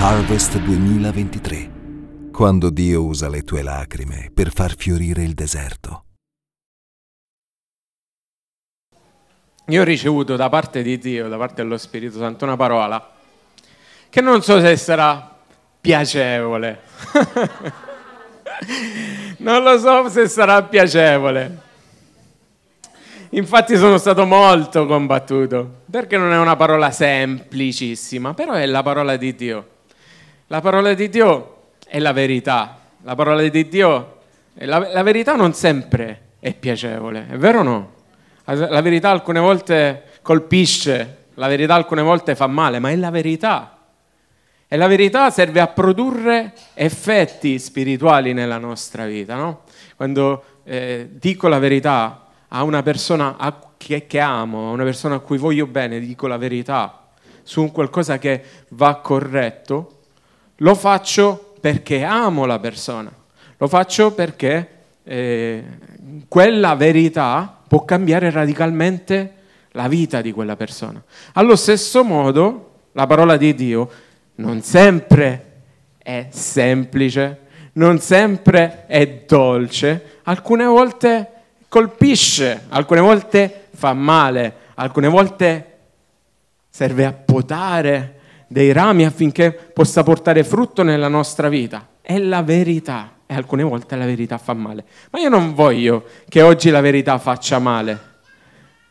Harvest 2023, quando Dio usa le tue lacrime per far fiorire il deserto. Io ho ricevuto da parte di Dio, da parte dello Spirito Santo, una parola che non so se sarà piacevole. non lo so se sarà piacevole. Infatti sono stato molto combattuto, perché non è una parola semplicissima, però è la parola di Dio. La parola di Dio è la verità. La parola di Dio, la, la verità non sempre è piacevole, è vero o no? La verità alcune volte colpisce, la verità alcune volte fa male, ma è la verità. E la verità serve a produrre effetti spirituali nella nostra vita. No? Quando eh, dico la verità a una persona a, che, che, amo, a una persona a cui voglio bene, dico la verità su qualcosa che va corretto, lo faccio perché amo la persona, lo faccio perché eh, quella verità può cambiare radicalmente la vita di quella persona. Allo stesso modo, la parola di Dio non sempre è semplice, non sempre è dolce, alcune volte colpisce, alcune volte fa male, alcune volte serve a potare dei rami affinché possa portare frutto nella nostra vita. È la verità e alcune volte la verità fa male. Ma io non voglio che oggi la verità faccia male.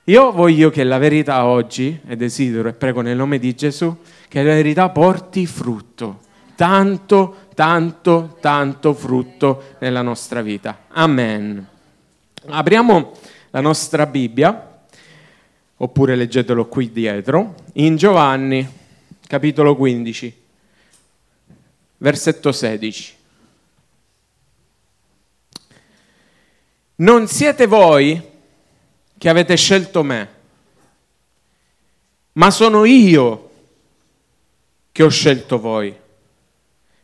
Io voglio che la verità oggi, e desidero e prego nel nome di Gesù, che la verità porti frutto, tanto, tanto, tanto frutto nella nostra vita. Amen. Apriamo la nostra Bibbia, oppure leggetelo qui dietro, in Giovanni capitolo 15, versetto 16. Non siete voi che avete scelto me, ma sono io che ho scelto voi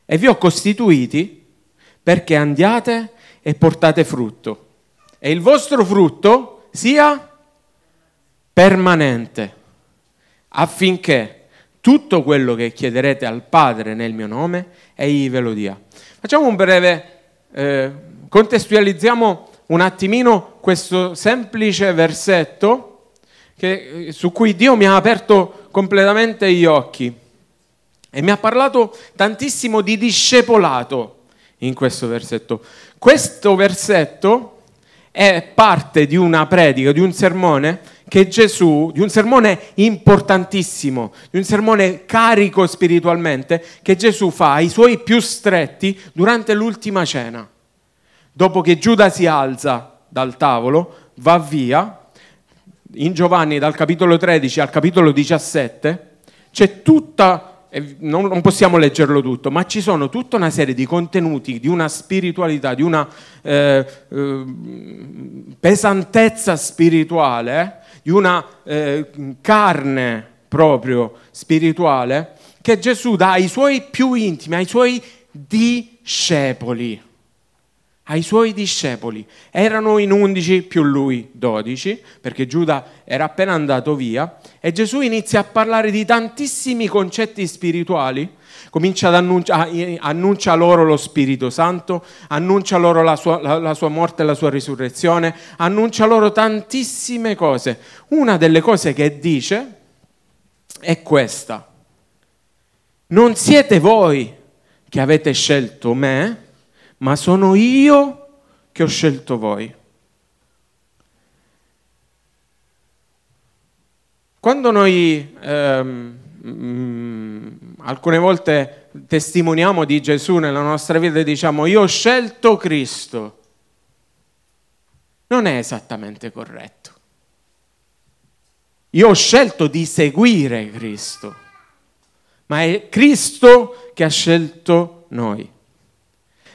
e vi ho costituiti perché andiate e portate frutto e il vostro frutto sia permanente affinché tutto quello che chiederete al Padre nel mio nome, egli ve lo dia. Facciamo un breve, eh, contestualizziamo un attimino questo semplice versetto che, su cui Dio mi ha aperto completamente gli occhi e mi ha parlato tantissimo di discepolato in questo versetto. Questo versetto è parte di una predica, di un sermone che Gesù, di un sermone importantissimo, di un sermone carico spiritualmente, che Gesù fa ai suoi più stretti durante l'ultima cena. Dopo che Giuda si alza dal tavolo, va via, in Giovanni dal capitolo 13 al capitolo 17 c'è tutta non, possiamo leggerlo tutto, ma ci sono tutta una serie di contenuti di una spiritualità, di una eh, eh, pesantezza spirituale di una eh, carne proprio spirituale che Gesù dà ai suoi più intimi, ai suoi discepoli. Ai suoi discepoli. Erano in undici più lui dodici, perché Giuda era appena andato via, e Gesù inizia a parlare di tantissimi concetti spirituali, comincia ad annunciare annuncia loro lo Spirito Santo, annuncia loro la sua, la, la sua morte e la sua risurrezione, annuncia loro tantissime cose. Una delle cose che dice è questa. Non siete voi che avete scelto me, ma sono io che ho scelto voi. Quando noi ehm, mm, alcune volte testimoniamo di Gesù nella nostra vita e diciamo io ho scelto Cristo, non è esattamente corretto. Io ho scelto di seguire Cristo, ma è Cristo che ha scelto noi.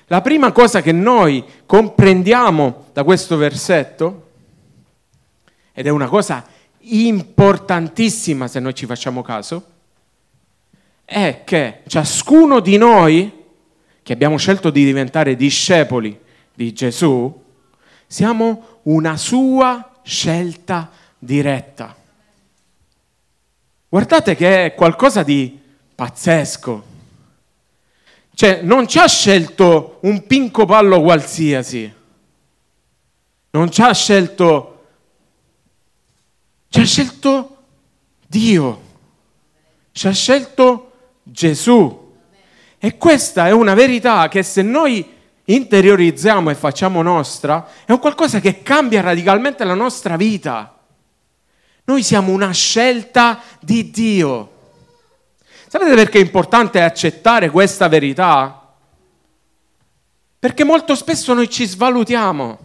La prima cosa che noi comprendiamo da questo versetto, ed è una cosa importantissima se noi ci facciamo caso, è che ciascuno di noi che abbiamo scelto di diventare discepoli di Gesù, siamo una sua scelta diretta. Guardate che è qualcosa di pazzesco. Cioè, non ci ha scelto un pinco pallo qualsiasi. Non ci ha scelto... Ci ha scelto Dio. Ci ha scelto Gesù. E questa è una verità che se noi interiorizziamo e facciamo nostra, è un qualcosa che cambia radicalmente la nostra vita. Noi siamo una scelta di Dio. Sapete perché è importante accettare questa verità? Perché molto spesso noi ci svalutiamo,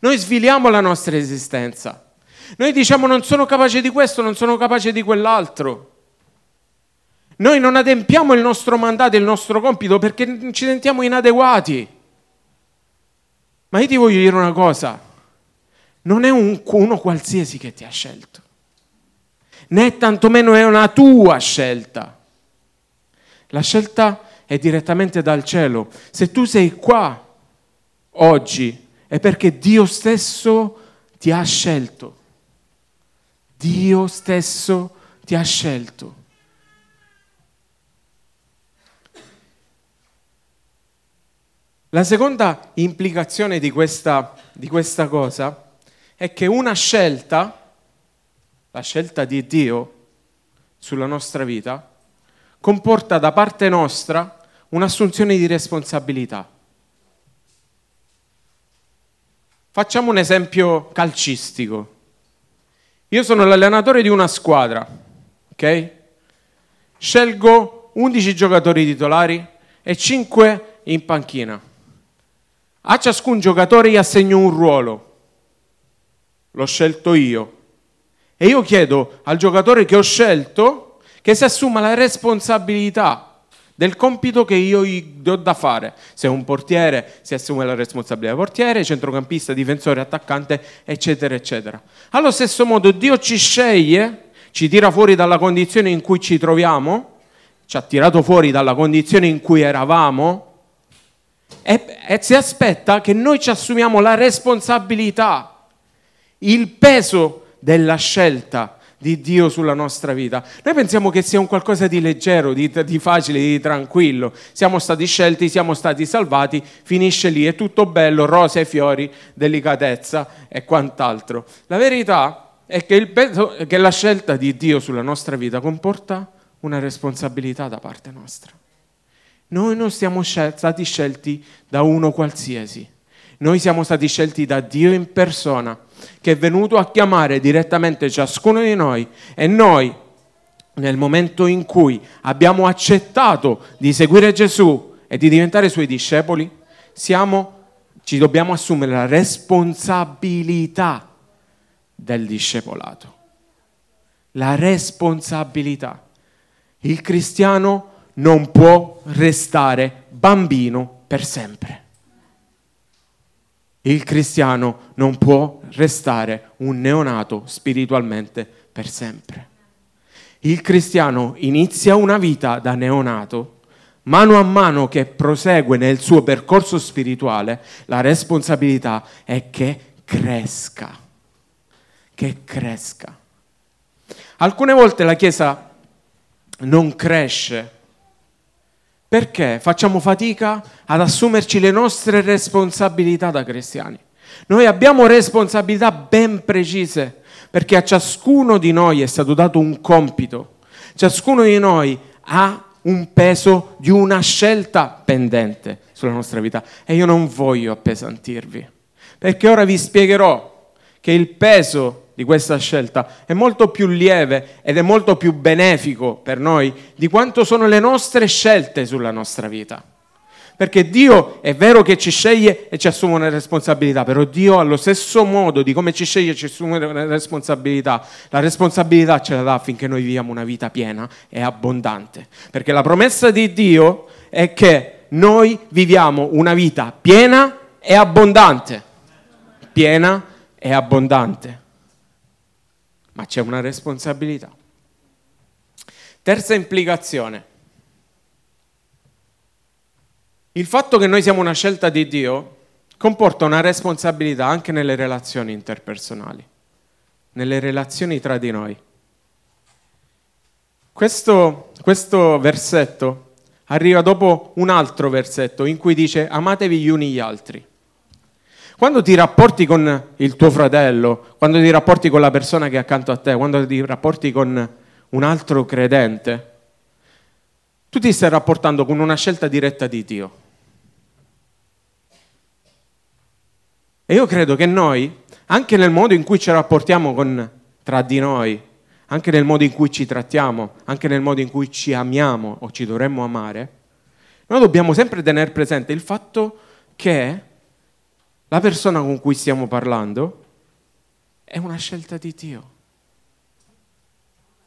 noi sviliamo la nostra esistenza, noi diciamo non sono capace di questo, non sono capace di quell'altro. Noi non adempiamo il nostro mandato, il nostro compito perché ci sentiamo inadeguati. Ma io ti voglio dire una cosa, non è un, uno qualsiasi che ti ha scelto, né tantomeno è una tua scelta. La scelta è direttamente dal cielo. Se tu sei qua oggi è perché Dio stesso ti ha scelto. Dio stesso ti ha scelto. La seconda implicazione di questa, di questa cosa è che una scelta, la scelta di Dio sulla nostra vita, comporta da parte nostra un'assunzione di responsabilità. Facciamo un esempio calcistico. Io sono l'allenatore di una squadra, ok? Scelgo 11 giocatori titolari e 5 in panchina. A ciascun giocatore gli assegno un ruolo. L'ho scelto io. E io chiedo al giocatore che ho scelto che si assuma la responsabilità del compito che io gli do da fare. Se un portiere, si assume la responsabilità del portiere, centrocampista, difensore, attaccante, eccetera, eccetera. Allo stesso modo Dio ci sceglie, ci tira fuori dalla condizione in cui ci troviamo, ci ha tirato fuori dalla condizione in cui eravamo e, e si aspetta che noi ci assumiamo la responsabilità, il peso della scelta di Dio sulla nostra vita. Noi pensiamo che sia un qualcosa di leggero, di, di, facile, di tranquillo. Siamo stati scelti, siamo stati salvati, finisce lì, è tutto bello, rose, fiori, delicatezza e quant'altro. La verità è che, il, che la scelta di Dio sulla nostra vita comporta una responsabilità da parte nostra. Noi non siamo stati scelti da uno qualsiasi. Noi siamo stati scelti da Dio in persona che è venuto a chiamare direttamente ciascuno di noi e noi nel momento in cui abbiamo accettato di seguire Gesù e di diventare suoi discepoli, siamo, ci dobbiamo assumere la responsabilità del discepolato. La responsabilità. Il cristiano non può restare bambino per sempre. Il cristiano non può restare un neonato spiritualmente per sempre. Il cristiano inizia una vita da neonato, mano a mano che prosegue nel suo percorso spirituale, la responsabilità è che cresca, che cresca. Alcune volte la Chiesa non cresce perché facciamo fatica ad assumerci le nostre responsabilità da cristiani. Noi abbiamo responsabilità ben precise perché a ciascuno di noi è stato dato un compito, ciascuno di noi ha un peso di una scelta pendente sulla nostra vita e io non voglio appesantirvi, perché ora vi spiegherò che il peso di questa scelta è molto più lieve ed è molto più benefico per noi di quanto sono le nostre scelte sulla nostra vita. Perché Dio è vero che ci sceglie e ci assume una responsabilità, però Dio allo stesso modo di come ci sceglie e ci assume una responsabilità, la responsabilità ce la dà affinché noi viviamo una vita piena e abbondante. Perché la promessa di Dio è che noi viviamo una vita piena e abbondante. Piena e abbondante. Ma c'è una responsabilità. Terza implicazione. Il fatto che noi siamo una scelta di Dio comporta una responsabilità anche nelle relazioni interpersonali, nelle relazioni tra di noi. Questo, questo versetto arriva dopo un altro versetto in cui dice amatevi gli uni gli altri. Quando ti rapporti con il tuo fratello, quando ti rapporti con la persona che è accanto a te, quando ti rapporti con un altro credente, tu ti stai rapportando con una scelta diretta di Dio. E io credo che noi, anche nel modo in cui ci rapportiamo con, tra di noi, anche nel modo in cui ci trattiamo, anche nel modo in cui ci amiamo o ci dovremmo amare, noi dobbiamo sempre tenere presente il fatto che la persona con cui stiamo parlando è una scelta di Dio.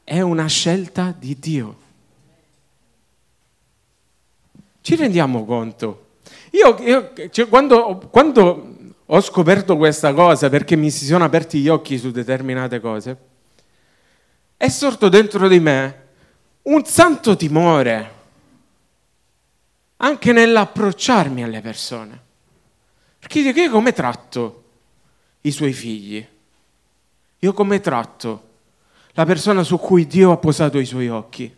È una scelta di Dio. Ci rendiamo conto? Io, io cioè, quando, quando ho scoperto questa cosa perché mi si sono aperti gli occhi su determinate cose, è sorto dentro di me un santo timore anche nell'approcciarmi alle persone. Perché io come tratto i suoi figli? Io come tratto la persona su cui Dio ha posato i suoi occhi?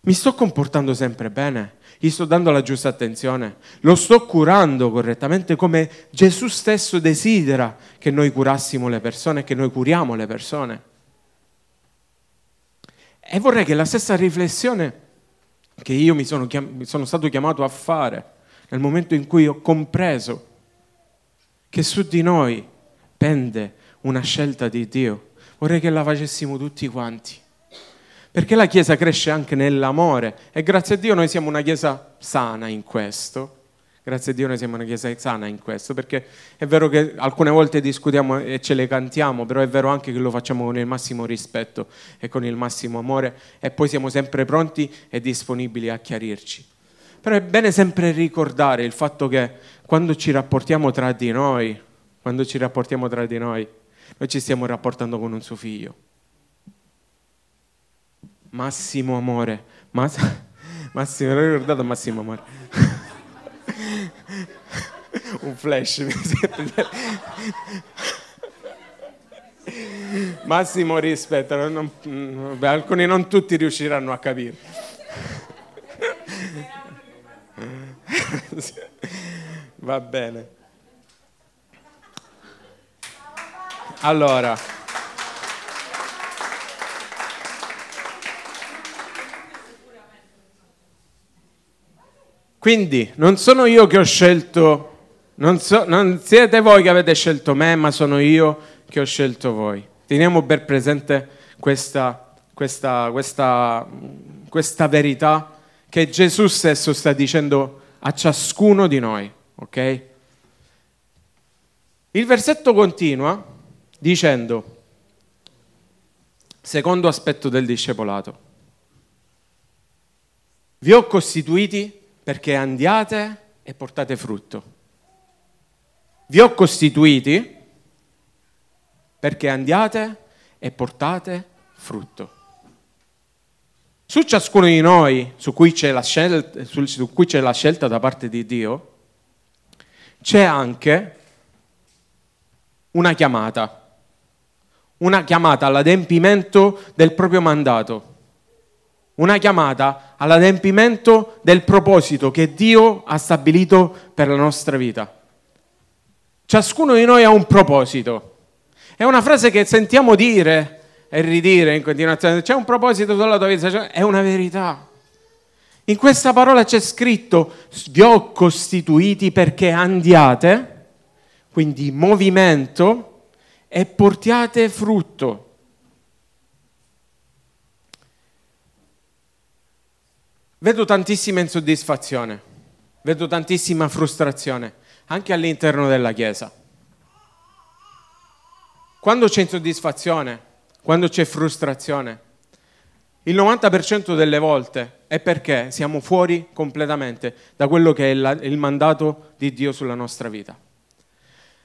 Mi sto comportando sempre bene? Gli sto dando la giusta attenzione? Lo sto curando correttamente come Gesù stesso desidera che noi curassimo le persone, che noi curiamo le persone? E vorrei che la stessa riflessione che io mi sono, chiam- sono stato chiamato a fare nel momento in cui ho compreso che su di noi pende una scelta di Dio, vorrei che la facessimo tutti quanti perché la Chiesa cresce anche nell'amore e grazie a Dio noi siamo una Chiesa sana in questo. Grazie a Dio noi siamo una Chiesa sana in questo, perché è vero che alcune volte discutiamo e ce le cantiamo, però è vero anche che lo facciamo con il massimo rispetto e con il massimo amore e poi siamo sempre pronti e disponibili a chiarirci. Però è bene sempre ricordare il fatto che quando ci rapportiamo tra di noi, quando ci rapportiamo tra di noi, noi ci stiamo rapportando con un suo figlio Massimo amore. Mass- Massimo, l'ho ricordato Massimo amore. Un flash. Massimo rispetto, non, alcuni non tutti riusciranno a capire. Va bene. Allora. Quindi non sono io che ho scelto, non, so, non siete voi che avete scelto me, ma sono io che ho scelto voi. Teniamo ben presente questa, questa, questa, questa verità che Gesù stesso sta dicendo a ciascuno di noi. Ok? Il versetto continua dicendo, secondo aspetto del discepolato, vi ho costituiti perché andiate e portate frutto. Vi ho costituiti perché andiate e portate frutto. Su ciascuno di noi, su cui c'è la scelta, su cui c'è la scelta da parte di Dio, c'è anche una chiamata, una chiamata all'adempimento del proprio mandato, una chiamata all'adempimento del proposito che Dio ha stabilito per la nostra vita. Ciascuno di noi ha un proposito. È una frase che sentiamo dire e ridire in continuazione. C'è un proposito sulla tua vita, cioè, è una verità. In questa parola c'è scritto, vi ho costituiti perché andiate, quindi movimento, e portiate frutto. Vedo tantissima insoddisfazione, vedo tantissima frustrazione anche all'interno della Chiesa. Quando c'è insoddisfazione, quando c'è frustrazione, il 90% delle volte è perché siamo fuori completamente da quello che è il mandato di Dio sulla nostra vita.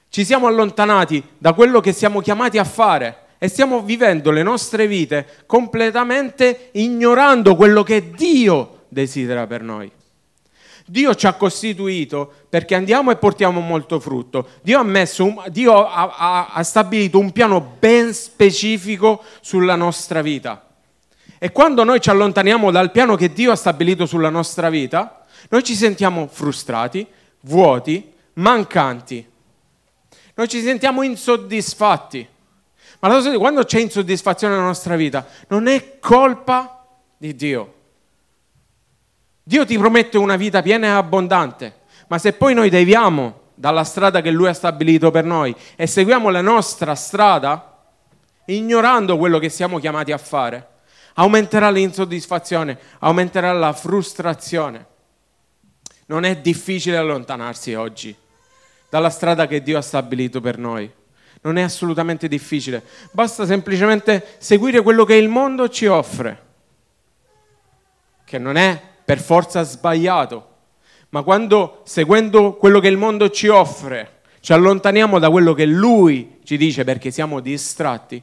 Ci siamo allontanati da quello che siamo chiamati a fare e stiamo vivendo le nostre vite completamente ignorando quello che Dio desidera per noi. Dio ci ha costituito perché andiamo e portiamo molto frutto. Dio ha, un, Dio ha, ha, ha stabilito un piano ben specifico sulla nostra vita. E quando noi ci allontaniamo dal piano che Dio ha stabilito sulla nostra vita, noi ci sentiamo frustrati, vuoti, mancanti. Noi ci sentiamo insoddisfatti. Ma quando c'è insoddisfazione nella nostra vita, non è colpa di Dio Dio ti promette una vita piena e abbondante, ma se poi noi deviamo dalla strada che Lui ha stabilito per noi e seguiamo la nostra strada, ignorando quello che siamo chiamati a fare, aumenterà l'insoddisfazione, aumenterà la frustrazione. Non è difficile allontanarsi oggi dalla strada che Dio ha stabilito per noi. Non è assolutamente difficile. Basta semplicemente seguire quello che il mondo ci offre, che non è per forza sbagliato, ma quando seguendo quello che il mondo ci offre ci allontaniamo da quello che lui ci dice perché siamo distratti,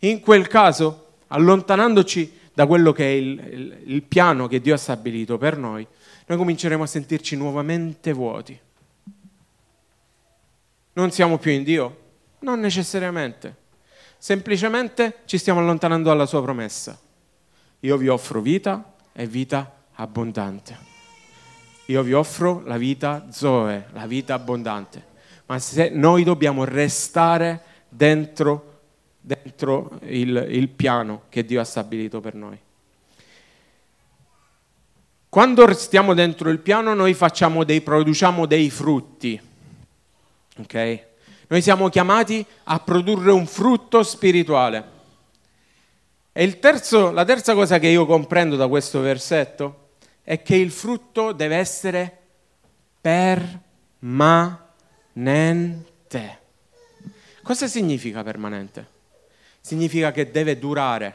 in quel caso, allontanandoci da quello che è il, il, il piano che Dio ha stabilito per noi, noi cominceremo a sentirci nuovamente vuoti. Non siamo più in Dio? Non necessariamente. Semplicemente ci stiamo allontanando dalla sua promessa. Io vi offro vita e vita abbondante. Io vi offro la vita Zoe, la vita abbondante, ma se noi dobbiamo restare dentro, dentro il, il piano che Dio ha stabilito per noi. Quando restiamo dentro il piano noi dei, produciamo dei frutti. Okay? Noi siamo chiamati a produrre un frutto spirituale. E terzo, la terza cosa che io comprendo da questo versetto è che il frutto deve essere permanente. Cosa significa permanente? Significa che deve durare,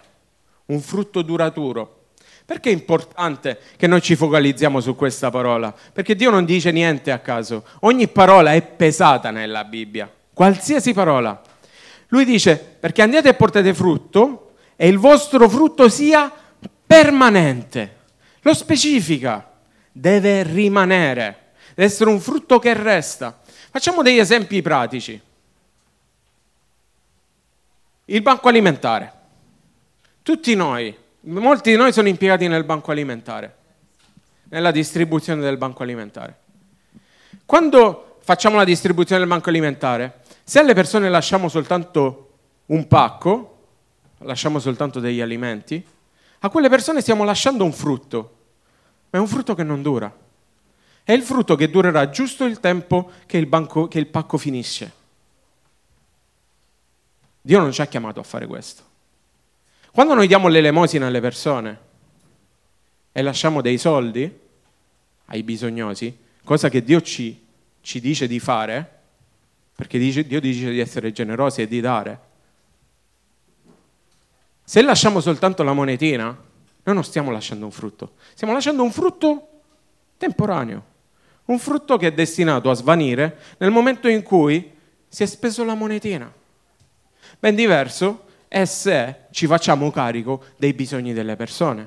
un frutto duraturo. Perché è importante che noi ci focalizziamo su questa parola? Perché Dio non dice niente a caso. Ogni parola è pesata nella Bibbia, qualsiasi parola. Lui dice perché andiate e portate frutto e il vostro frutto sia permanente. Lo specifica, deve rimanere, deve essere un frutto che resta. Facciamo degli esempi pratici. Il banco alimentare. Tutti noi, molti di noi sono impiegati nel banco alimentare, nella distribuzione del banco alimentare. Quando facciamo la distribuzione del banco alimentare, se alle persone lasciamo soltanto un pacco, lasciamo soltanto degli alimenti, a quelle persone stiamo lasciando un frutto, ma è un frutto che non dura. È il frutto che durerà giusto il tempo che il, banco, che il pacco finisce. Dio non ci ha chiamato a fare questo. Quando noi diamo l'elemosina alle persone e lasciamo dei soldi ai bisognosi, cosa che Dio ci, ci dice di fare, perché dice, Dio dice di essere generosi e di dare, se lasciamo soltanto la monetina, noi non stiamo lasciando un frutto, stiamo lasciando un frutto temporaneo, un frutto che è destinato a svanire nel momento in cui si è speso la monetina. Ben diverso è se ci facciamo carico dei bisogni delle persone.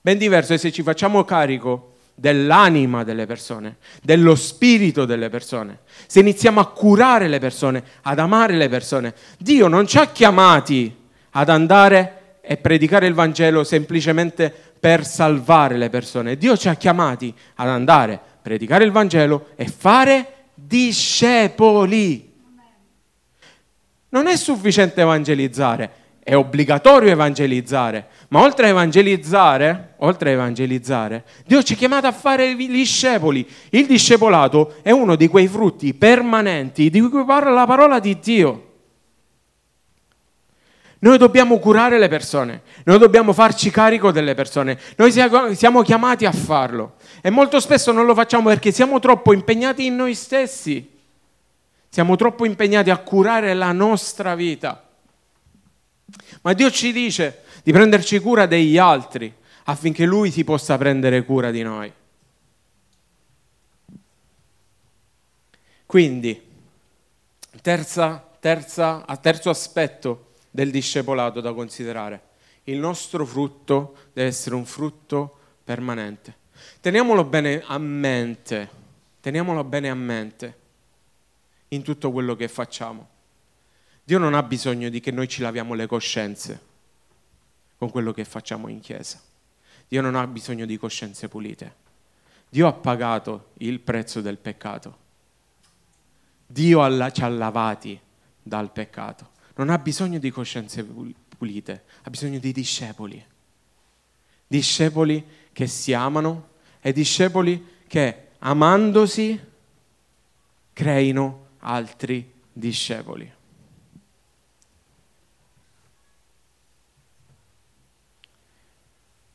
Ben diverso è se ci facciamo carico dell'anima delle persone, dello spirito delle persone, se iniziamo a curare le persone, ad amare le persone. Dio non ci ha chiamati ad andare e predicare il Vangelo semplicemente per salvare le persone. Dio ci ha chiamati ad andare, predicare il Vangelo e fare discepoli. Non è sufficiente evangelizzare, è obbligatorio evangelizzare, ma oltre a evangelizzare, oltre a evangelizzare, Dio ci ha chiamato a fare i discepoli. Il discepolato è uno di quei frutti permanenti di cui parla la parola di Dio. Noi dobbiamo curare le persone, noi dobbiamo farci carico delle persone, noi siamo chiamati a farlo e molto spesso non lo facciamo perché siamo troppo impegnati in noi stessi, siamo troppo impegnati a curare la nostra vita. Ma Dio ci dice di prenderci cura degli altri affinché Lui si possa prendere cura di noi. Quindi, terza, terza, terzo aspetto del discepolato da considerare. Il nostro frutto deve essere un frutto permanente. Teniamolo bene a mente, teniamolo bene a mente in tutto quello che facciamo. Dio non ha bisogno di che noi ci laviamo le coscienze con quello che facciamo in chiesa. Dio non ha bisogno di coscienze pulite. Dio ha pagato il prezzo del peccato. Dio ci ha lavati dal peccato non ha bisogno di coscienze pulite, ha bisogno di discepoli. Discepoli che si amano e discepoli che amandosi creino altri discepoli.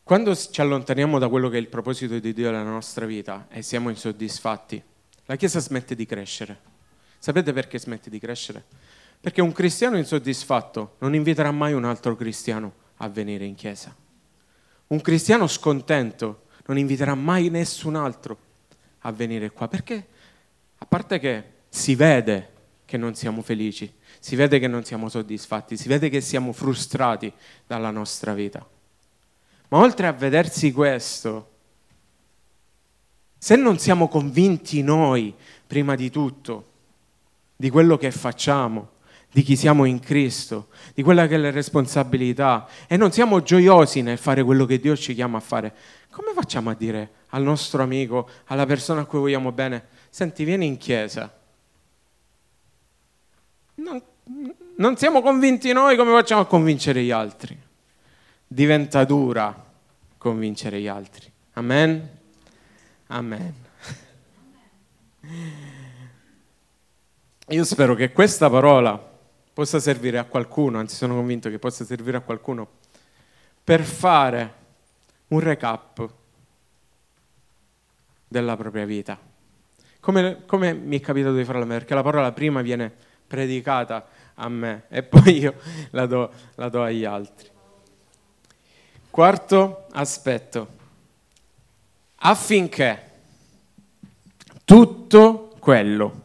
Quando ci allontaniamo da quello che è il proposito di Dio nella nostra vita e siamo insoddisfatti, la Chiesa smette di crescere. Sapete perché smette di crescere? Perché un cristiano insoddisfatto non inviterà mai un altro cristiano a venire in chiesa. Un cristiano scontento non inviterà mai nessun altro a venire qua. Perché? A parte che si vede che non siamo felici, si vede che non siamo soddisfatti, si vede che siamo frustrati dalla nostra vita. Ma oltre a vedersi questo, se non siamo convinti noi, prima di tutto, di quello che facciamo, di chi siamo in Cristo, di quella che è la responsabilità e non siamo gioiosi nel fare quello che Dio ci chiama a fare, come facciamo a dire al nostro amico, alla persona a cui vogliamo bene, senti, vieni in chiesa? Non, non siamo convinti noi, come facciamo a convincere gli altri? Diventa dura convincere gli altri. Amen? Amen. Io spero che questa parola possa servire a qualcuno, anzi sono convinto che possa servire a qualcuno, per fare un recap della propria vita. Come, come mi è capitato di farlo a me? Perché la parola prima viene predicata a me e poi io la do, la do agli altri. Quarto aspetto, affinché tutto quello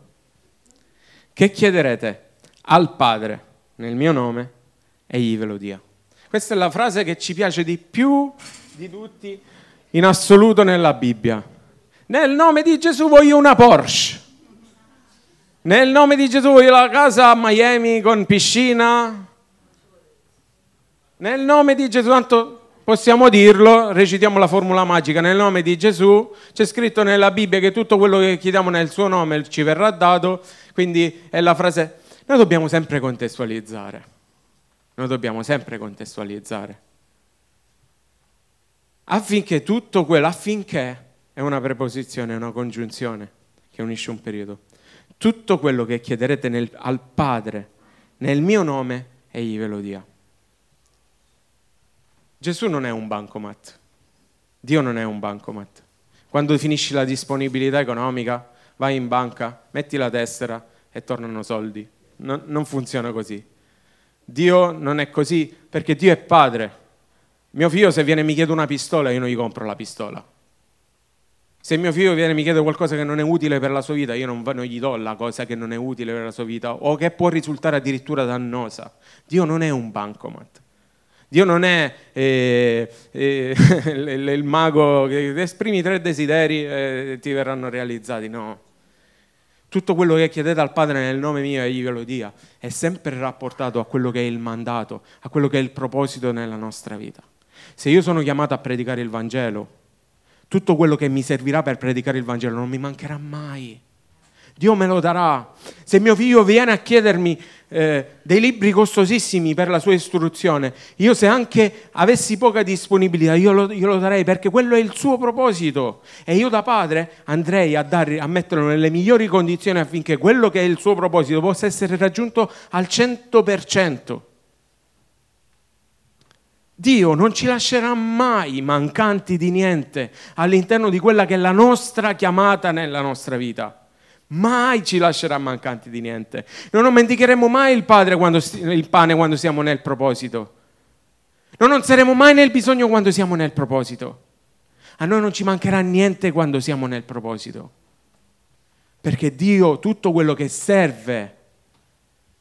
che chiederete al Padre nel mio nome, egli ve lo dia. Questa è la frase che ci piace di più di tutti in assoluto nella Bibbia. Nel nome di Gesù voglio una Porsche. Nel nome di Gesù voglio la casa a Miami con piscina. Nel nome di Gesù, tanto possiamo dirlo, recitiamo la formula magica, nel nome di Gesù, c'è scritto nella Bibbia che tutto quello che chiediamo nel suo nome ci verrà dato, quindi è la frase noi dobbiamo sempre contestualizzare. Noi dobbiamo sempre contestualizzare. Affinché tutto quello, affinché è una preposizione, è una congiunzione che unisce un periodo. Tutto quello che chiederete nel, al Padre nel mio nome, egli ve lo dia. Gesù non è un bancomat. Dio non è un bancomat. Quando finisci la disponibilità economica, vai in banca, metti la tessera e tornano soldi non, non funziona così. Dio non è così perché Dio è padre. Mio figlio se viene e mi chiede una pistola, io non gli compro la pistola. Se mio figlio viene e mi chiede qualcosa che non è utile per la sua vita, io non, non, gli do la cosa che non è utile per la sua vita o che può risultare addirittura dannosa. Dio non è un bancomat. Dio non è eh, eh, il, mago che esprimi tre desideri e ti verranno realizzati, no. Tutto quello che chiedete al Padre nel nome mio egli ve lo dia, è sempre rapportato a quello che è il mandato, a quello che è il proposito nella nostra vita. Se io sono chiamato a predicare il Vangelo, tutto quello che mi servirà per predicare il Vangelo non mi mancherà mai. Dio me lo darà. Se mio figlio viene a chiedermi eh, dei libri costosissimi per la sua istruzione, io se anche avessi poca disponibilità, io lo, io lo darei perché quello è il suo proposito. E io da padre andrei a, dare, a metterlo nelle migliori condizioni affinché quello che è il suo proposito possa essere raggiunto al 100%. Dio non ci lascerà mai mancanti di niente all'interno di quella che è la nostra chiamata nella nostra vita mai ci lascerà mancanti di niente. Non dimenticheremo mai il, quando, il pane quando siamo nel proposito. Non, non saremo mai nel bisogno quando siamo nel proposito. A noi non ci mancherà niente quando siamo nel proposito. Perché Dio tutto quello che serve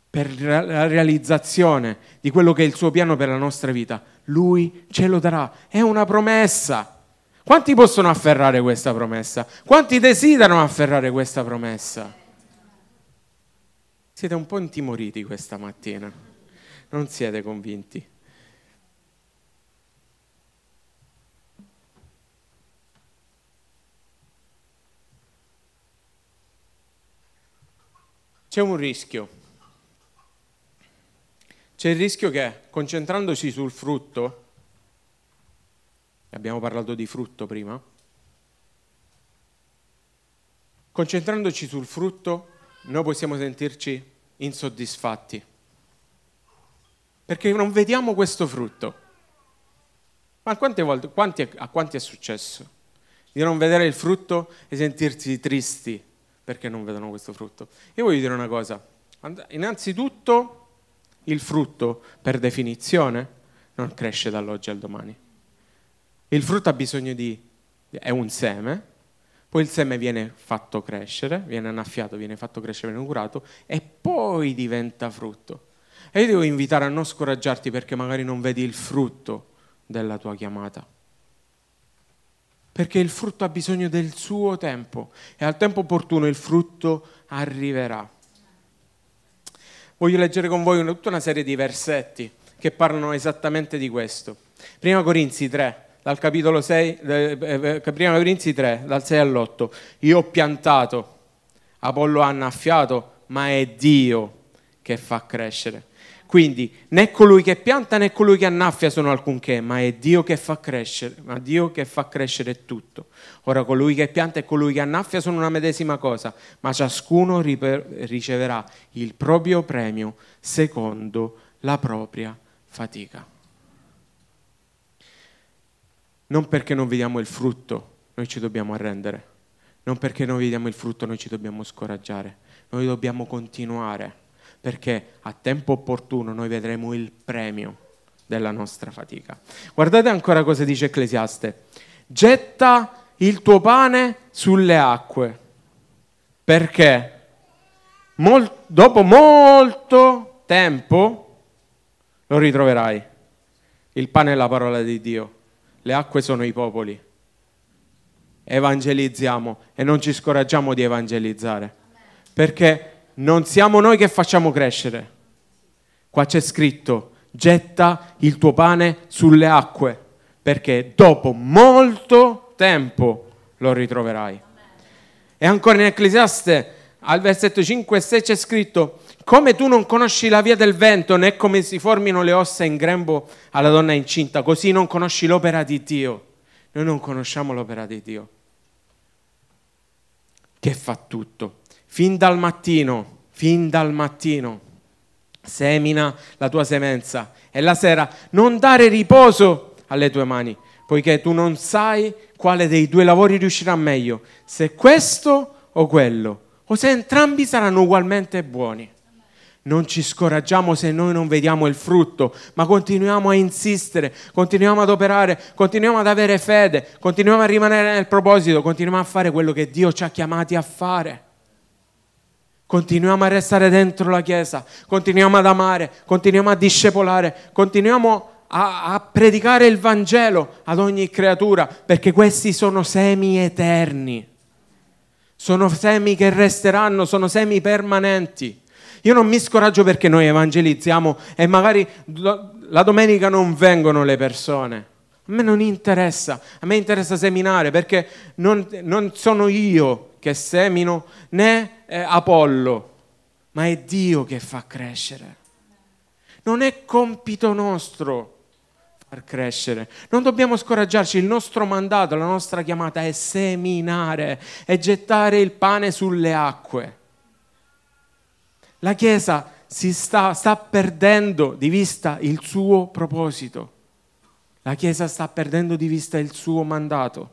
per la realizzazione di quello che è il suo piano per la nostra vita, Lui ce lo darà. È una promessa. Quanti possono afferrare questa promessa? Quanti desiderano afferrare questa promessa? Siete un po' intimoriti questa mattina, non siete convinti. C'è un rischio. C'è il rischio che concentrandoci sul frutto, Abbiamo parlato di frutto prima. Concentrandoci sul frutto, noi possiamo sentirci insoddisfatti. Perché non vediamo questo frutto. Ma quante volte, quanti, a quanti è successo? Di non vedere il frutto e sentirsi tristi perché non vedono questo frutto. Io voglio dire una cosa. Innanzitutto, il frutto, per definizione, non cresce dall'oggi al domani. Il frutto ha bisogno di... è un seme, poi il seme viene fatto crescere, viene annaffiato, viene fatto crescere, viene curato e poi diventa frutto. E io devo invitare a non scoraggiarti perché magari non vedi il frutto della tua chiamata. Perché il frutto ha bisogno del suo tempo e al tempo opportuno il frutto arriverà. Voglio leggere con voi tutta una serie di versetti che parlano esattamente di questo. Prima Corinzi 3, dal capitolo 6, eh, eh, prima Corinzi 3, dal 6 all'8. Io ho piantato, Apollo ha annaffiato, ma è Dio che fa crescere. Quindi né colui che pianta né colui che annaffia sono alcunché, ma è Dio che fa crescere, ma Dio che fa crescere tutto. Ora colui che pianta e colui che annaffia sono una medesima cosa, ma ciascuno riceverà il proprio premio secondo la propria fatica. Non perché non vediamo il frutto noi ci dobbiamo arrendere, non perché non vediamo il frutto noi ci dobbiamo scoraggiare, noi dobbiamo continuare perché a tempo opportuno noi vedremo il premio della nostra fatica. Guardate ancora cosa dice Ecclesiaste, getta il tuo pane sulle acque, perché mol- dopo molto tempo lo ritroverai. Il pane è la parola di Dio le acque sono i popoli. Evangelizziamo e non ci scoraggiamo di evangelizzare, perché non siamo noi che facciamo crescere. Qua c'è scritto, getta il tuo pane sulle acque, perché dopo molto tempo lo ritroverai. E ancora in Ecclesiaste, al versetto 5 e 6 c'è scritto, come tu non conosci la via del vento né come si formino le ossa in grembo alla donna incinta, così non conosci l'opera di Dio. Noi non conosciamo l'opera di Dio, che fa tutto. Fin dal mattino, fin dal mattino, semina la tua semenza e la sera non dare riposo alle tue mani, poiché tu non sai quale dei due lavori riuscirà meglio, se questo o quello, o se entrambi saranno ugualmente buoni non ci scoraggiamo se noi non vediamo il frutto, ma continuiamo a insistere, continuiamo ad operare, continuiamo ad avere fede, continuiamo a rimanere nel proposito, continuiamo a fare quello che Dio ci ha chiamati a fare. Continuiamo a restare dentro la Chiesa, continuiamo ad amare, continuiamo a discepolare, continuiamo a, a predicare il Vangelo ad ogni creatura, perché questi sono semi eterni, sono semi che resteranno, sono semi permanenti. Io non mi scoraggio perché noi evangelizziamo e magari la domenica non vengono le persone. A me non interessa, a me interessa seminare perché non, non sono io che semino né eh, Apollo, ma è Dio che fa crescere. Non è compito nostro far crescere. Non dobbiamo scoraggiarci, il nostro mandato, la nostra chiamata è seminare, è gettare il pane sulle acque. La Chiesa si sta, sta perdendo di vista il suo proposito. La Chiesa sta perdendo di vista il suo mandato.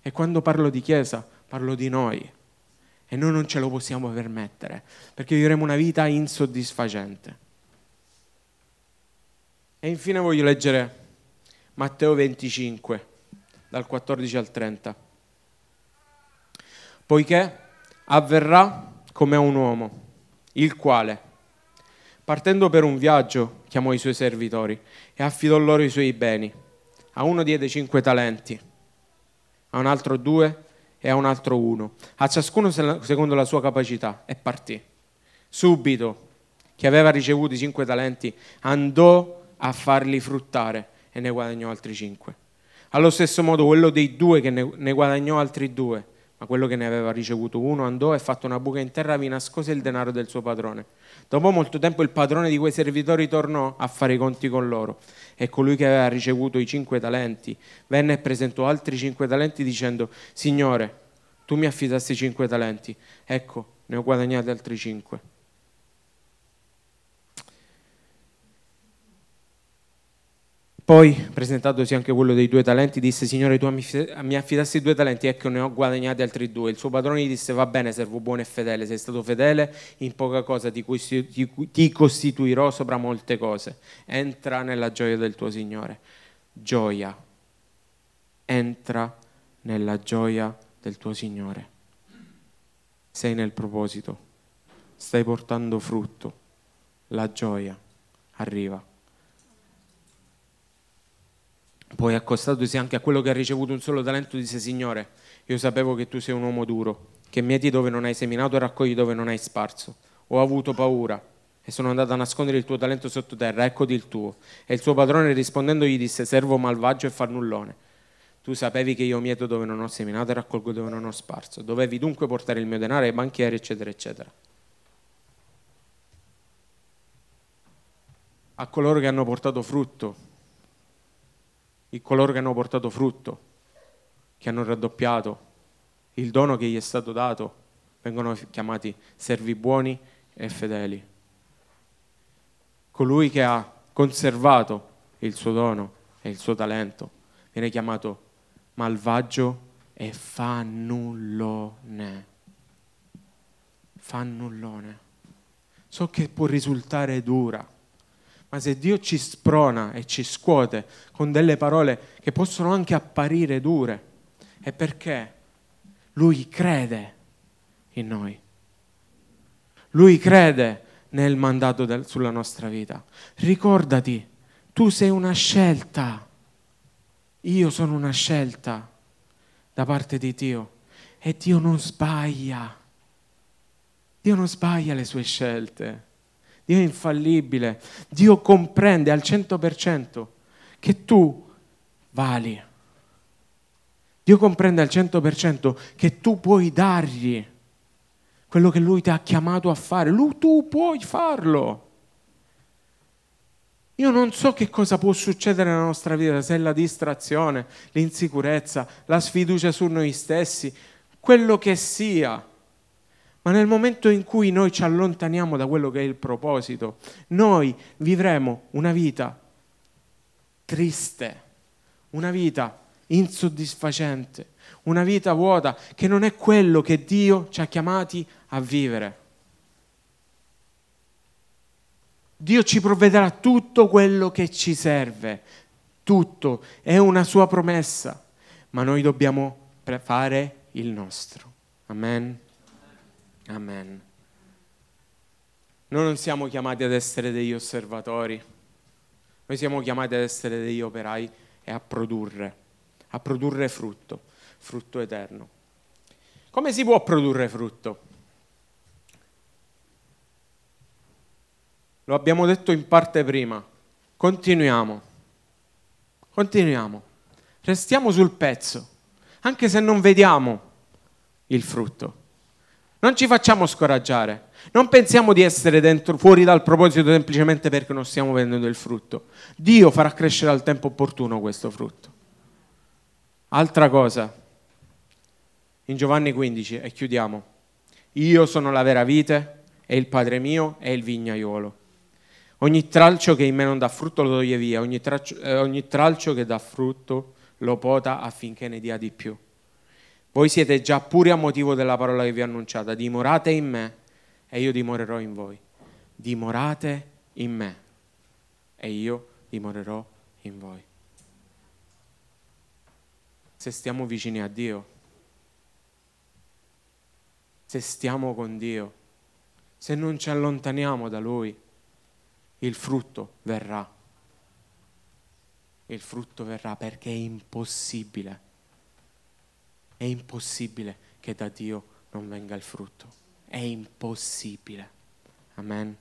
E quando parlo di Chiesa, parlo di noi. E noi non ce lo possiamo permettere, perché vivremo una vita insoddisfacente. E infine voglio leggere Matteo 25, dal 14 al 30. Poiché avverrà come a un uomo, il quale, partendo per un viaggio, chiamò i suoi servitori e affidò loro i suoi beni. A uno diede cinque talenti, a un altro due e a un altro uno, a ciascuno secondo la sua capacità, e partì. Subito, chi aveva ricevuto i cinque talenti, andò a farli fruttare e ne guadagnò altri cinque. Allo stesso modo quello dei due che ne, guadagnò altri due, ma quello che ne aveva ricevuto uno andò e fatto una buca in terra vi nascose il denaro del suo padrone. Dopo molto tempo il padrone di quei servitori tornò a fare i conti con loro e colui che aveva ricevuto i cinque talenti venne e presentò altri cinque talenti dicendo Signore, tu mi affidasti cinque talenti, ecco, ne ho guadagnati altri cinque. Poi, presentatosi anche quello dei due talenti, disse, Signore, tu mi affidassi due talenti, ecco ne ho guadagnati altri due. Il suo padrone gli disse, va bene, servo buono e fedele, sei stato fedele in poca cosa, ti costituirò sopra molte cose. Entra nella gioia del tuo Signore. Gioia. Entra nella gioia del tuo Signore. Sei nel proposito, stai portando frutto, la gioia arriva. Poi accostatosi anche a quello che ha ricevuto un solo talento, disse Signore, io sapevo che tu sei un uomo duro, che mieti dove non hai seminato e raccogli dove non hai sparso. Ho avuto paura e sono andato a nascondere il tuo talento sottoterra, eccoti il tuo. E il suo padrone rispondendo gli disse, servo malvagio e fannullone. Tu sapevi che io mieto dove non ho seminato e raccolgo dove non ho sparso. Dovevi dunque portare il mio denaro ai banchieri, eccetera, eccetera. A coloro che hanno portato frutto e coloro che hanno portato frutto, che hanno raddoppiato il dono che gli è stato dato, vengono chiamati servi buoni e fedeli. Colui che ha conservato il suo dono e il suo talento viene chiamato malvagio e fannullone. Fannullone. So che può risultare dura ma se Dio ci sprona e ci scuote con delle parole che possono anche apparire dure, è perché Lui crede in noi. Lui crede nel mandato del, sulla nostra vita. Ricordati, tu sei una scelta. Io sono una scelta da parte di Dio e Dio non sbaglia. Dio non sbaglia le sue scelte. Dio è infallibile, Dio comprende al 100% che tu vali. Dio comprende al 100% che tu puoi dargli quello che Lui ti ha chiamato a fare. Lui, tu puoi farlo. Io non so che cosa può succedere nella nostra vita, se è la distrazione, l'insicurezza, la sfiducia su noi stessi, quello che sia. Ma nel momento in cui noi ci allontaniamo da quello che è il proposito, noi vivremo una vita triste, una vita insoddisfacente, una vita vuota che non è quello che Dio ci ha chiamati a vivere. Dio ci provvederà tutto quello che ci serve, tutto, è una sua promessa, ma noi dobbiamo fare il nostro. Amen. Amen. Noi non siamo chiamati ad essere degli osservatori, Noi siamo chiamati ad essere degli operai e a produrre, a produrre frutto, frutto eterno. Come si può produrre frutto? Lo abbiamo detto in parte prima. Continuiamo. Continuiamo. Restiamo sul pezzo, anche se non vediamo il frutto. Non ci facciamo scoraggiare. Non pensiamo di essere dentro, fuori dal proposito semplicemente perché non stiamo vedendo il frutto. Dio farà crescere al tempo opportuno questo frutto. Altra cosa, in Giovanni 15, e chiudiamo, io sono la vera vite e il Padre mio è il vignaiolo. Ogni tralcio che in me non dà frutto lo toglie via, ogni, traccio, eh, ogni tralcio che dà frutto lo pota affinché ne dia di più. Voi siete già puri a motivo della parola che vi ho annunciata, dimorate in me e io dimorerò in voi. Dimorate in me e io dimorerò in voi. Se stiamo vicini a Dio, se stiamo con Dio, se non ci allontaniamo da Lui, il frutto verrà. Il frutto verrà perché è impossibile. È impossibile che da Dio non venga il frutto. È impossibile. Amen.